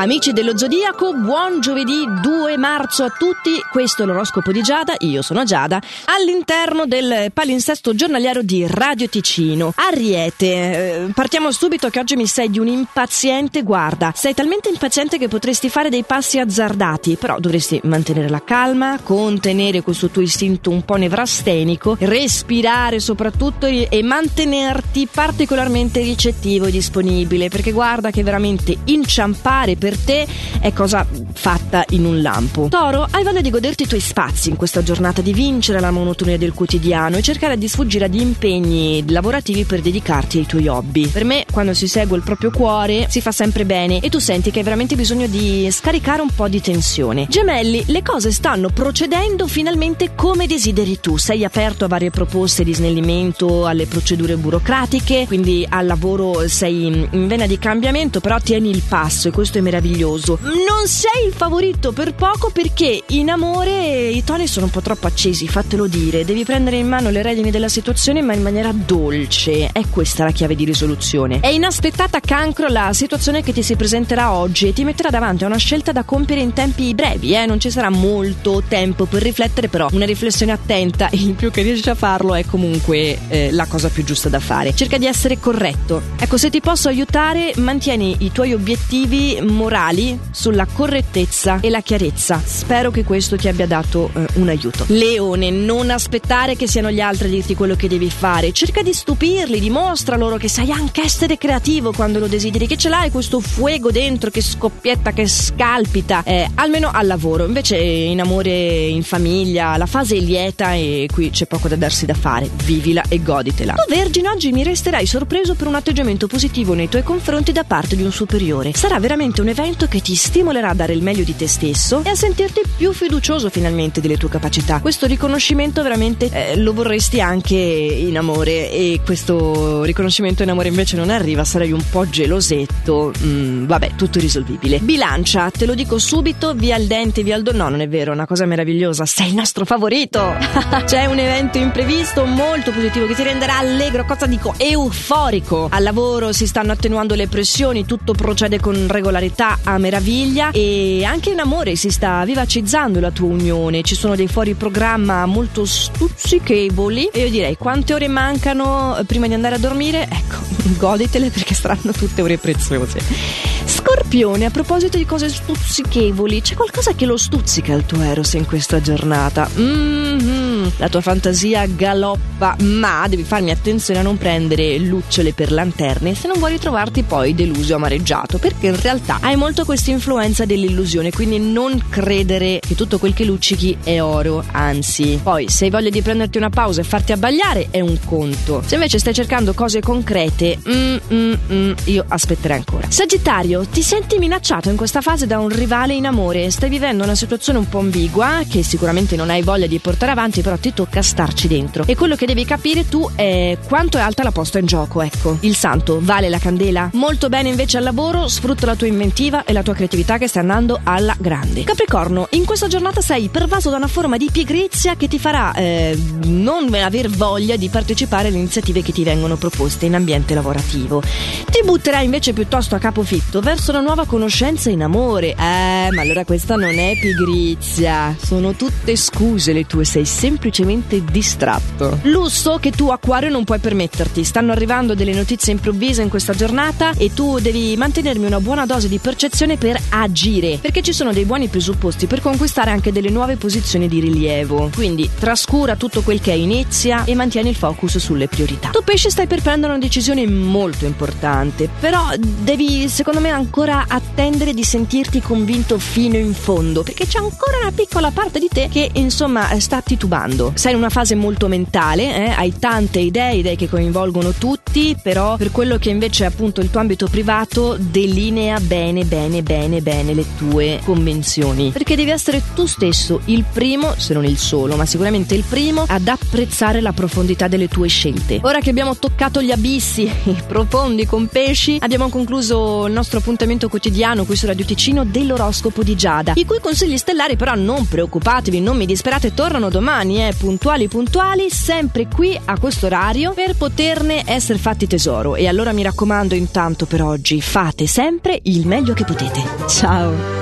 Amici dello Zodiaco, buon giovedì 2 marzo a tutti. Questo è l'oroscopo di Giada, io sono Giada, all'interno del palinsesto giornaliero di Radio Ticino. Ariete, eh, partiamo subito che oggi mi sei di un impaziente, guarda, sei talmente impaziente che potresti fare dei passi azzardati, però dovresti mantenere la calma, contenere questo tuo istinto un po' nevrastenico, respirare soprattutto e mantenerti particolarmente ricettivo e disponibile, perché guarda che veramente inciampare per per te è cosa fatta in un lampo. Toro, hai voglia di goderti i tuoi spazi in questa giornata, di vincere la monotonia del quotidiano e cercare di sfuggire ad impegni lavorativi per dedicarti ai tuoi hobby. Per me, quando si segue il proprio cuore, si fa sempre bene e tu senti che hai veramente bisogno di scaricare un po' di tensione. Gemelli, le cose stanno procedendo finalmente come desideri tu. Sei aperto a varie proposte di snellimento, alle procedure burocratiche, quindi al lavoro sei in vena di cambiamento, però tieni il passo e questo è meraviglioso. Non sei il favorito per poco perché in amore i toni sono un po' troppo accesi, fatelo dire. Devi prendere in mano le redini della situazione ma in maniera dolce. È questa la chiave di risoluzione. È inaspettata cancro la situazione che ti si presenterà oggi e ti metterà davanti a una scelta da compiere in tempi brevi, eh? Non ci sarà molto tempo per riflettere, però una riflessione attenta e in più che riesci a farlo è comunque eh, la cosa più giusta da fare. Cerca di essere corretto. Ecco, se ti posso aiutare, mantieni i tuoi obiettivi morali sulla correttezza e la chiarezza. Spero che questo ti abbia dato eh, un aiuto. Leone, non aspettare che siano gli altri a dirti quello che devi fare. Cerca di stupirli, dimostra loro che sai anche essere creativo quando lo desideri, che ce l'hai questo fuoco dentro che scoppietta, che scalpita, eh, almeno al lavoro. Invece in amore, in famiglia, la fase è lieta e qui c'è poco da darsi da fare. Vivila e goditela. Tu Vergine oggi mi resterai sorpreso per un atteggiamento positivo nei tuoi confronti da parte di un superiore. Sarà veramente un evento che ti stimolerà a dare il meglio di te stesso e a sentirti più fiducioso finalmente delle tue capacità. Questo riconoscimento veramente eh, lo vorresti anche in amore e questo riconoscimento in amore invece non arriva, sarai un po' gelosetto. Mm, vabbè, tutto risolvibile. Bilancia, te lo dico subito, via il dente, via il do. No, non è vero, è una cosa meravigliosa. Sei il nostro favorito. C'è un evento imprevisto molto positivo che ti renderà allegro, cosa dico, euforico. Al lavoro si stanno attenuando le pressioni, tutto procede con regolarità a meraviglia e anche in amore si sta vivacizzando la tua unione. Ci sono dei fuori programma molto stuzzichevoli e io direi quante ore mancano prima di andare a dormire? Ecco, goditele perché saranno tutte ore preziose. Scorpione, a proposito di cose stuzzichevoli, c'è qualcosa che lo stuzzica il tuo Eros in questa giornata? Mm-hmm la tua fantasia galoppa, ma devi farmi attenzione a non prendere lucciole per lanterne se non vuoi trovarti poi deluso o amareggiato, perché in realtà hai molto questa influenza dell'illusione, quindi non credere che tutto quel che luccichi è oro, anzi. Poi se hai voglia di prenderti una pausa e farti abbagliare è un conto. Se invece stai cercando cose concrete, mm, mm, mm, io aspetterei ancora. Sagittario, ti senti minacciato in questa fase da un rivale in amore, stai vivendo una situazione un po' ambigua che sicuramente non hai voglia di portare avanti, però ti tocca starci dentro. E quello che devi capire tu è quanto è alta la posta in gioco, ecco. Il santo vale la candela? Molto bene invece al lavoro, sfrutta la tua inventiva e la tua creatività che sta andando alla grande. Capricorno, in questa giornata sei pervaso da una forma di pigrizia che ti farà eh, non aver voglia di partecipare alle iniziative che ti vengono proposte in ambiente lavorativo. Ti butterai invece piuttosto a capofitto verso una nuova conoscenza in amore. Eh, ma allora questa non è pigrizia, sono tutte scuse le tue, sei semplicemente semplicemente distratto. Lusso che tu acquario non puoi permetterti. Stanno arrivando delle notizie improvvise in questa giornata e tu devi mantenermi una buona dose di percezione per agire, perché ci sono dei buoni presupposti per conquistare anche delle nuove posizioni di rilievo. Quindi trascura tutto quel che inizia e mantieni il focus sulle priorità. Tu pesce stai per prendere una decisione molto importante, però devi secondo me ancora attendere di sentirti convinto fino in fondo, perché c'è ancora una piccola parte di te che insomma sta titubando mondo. Sei in una fase molto mentale, eh? hai tante idee, idee che coinvolgono tutti, però per quello che invece è appunto il tuo ambito privato delinea bene, bene, bene, bene le tue convenzioni. Perché devi essere tu stesso il primo, se non il solo, ma sicuramente il primo ad apprezzare la profondità delle tue scelte. Ora che abbiamo toccato gli abissi profondi con pesci, abbiamo concluso il nostro appuntamento quotidiano qui su Radio Ticino dell'oroscopo di Giada, i cui consigli stellari però non preoccupatevi, non mi disperate, tornano domani eh, puntuali puntuali, sempre qui a questo orario per poterne essere fatti tesoro. E allora mi raccomando intanto per oggi, fate sempre il meglio che potete. Ciao!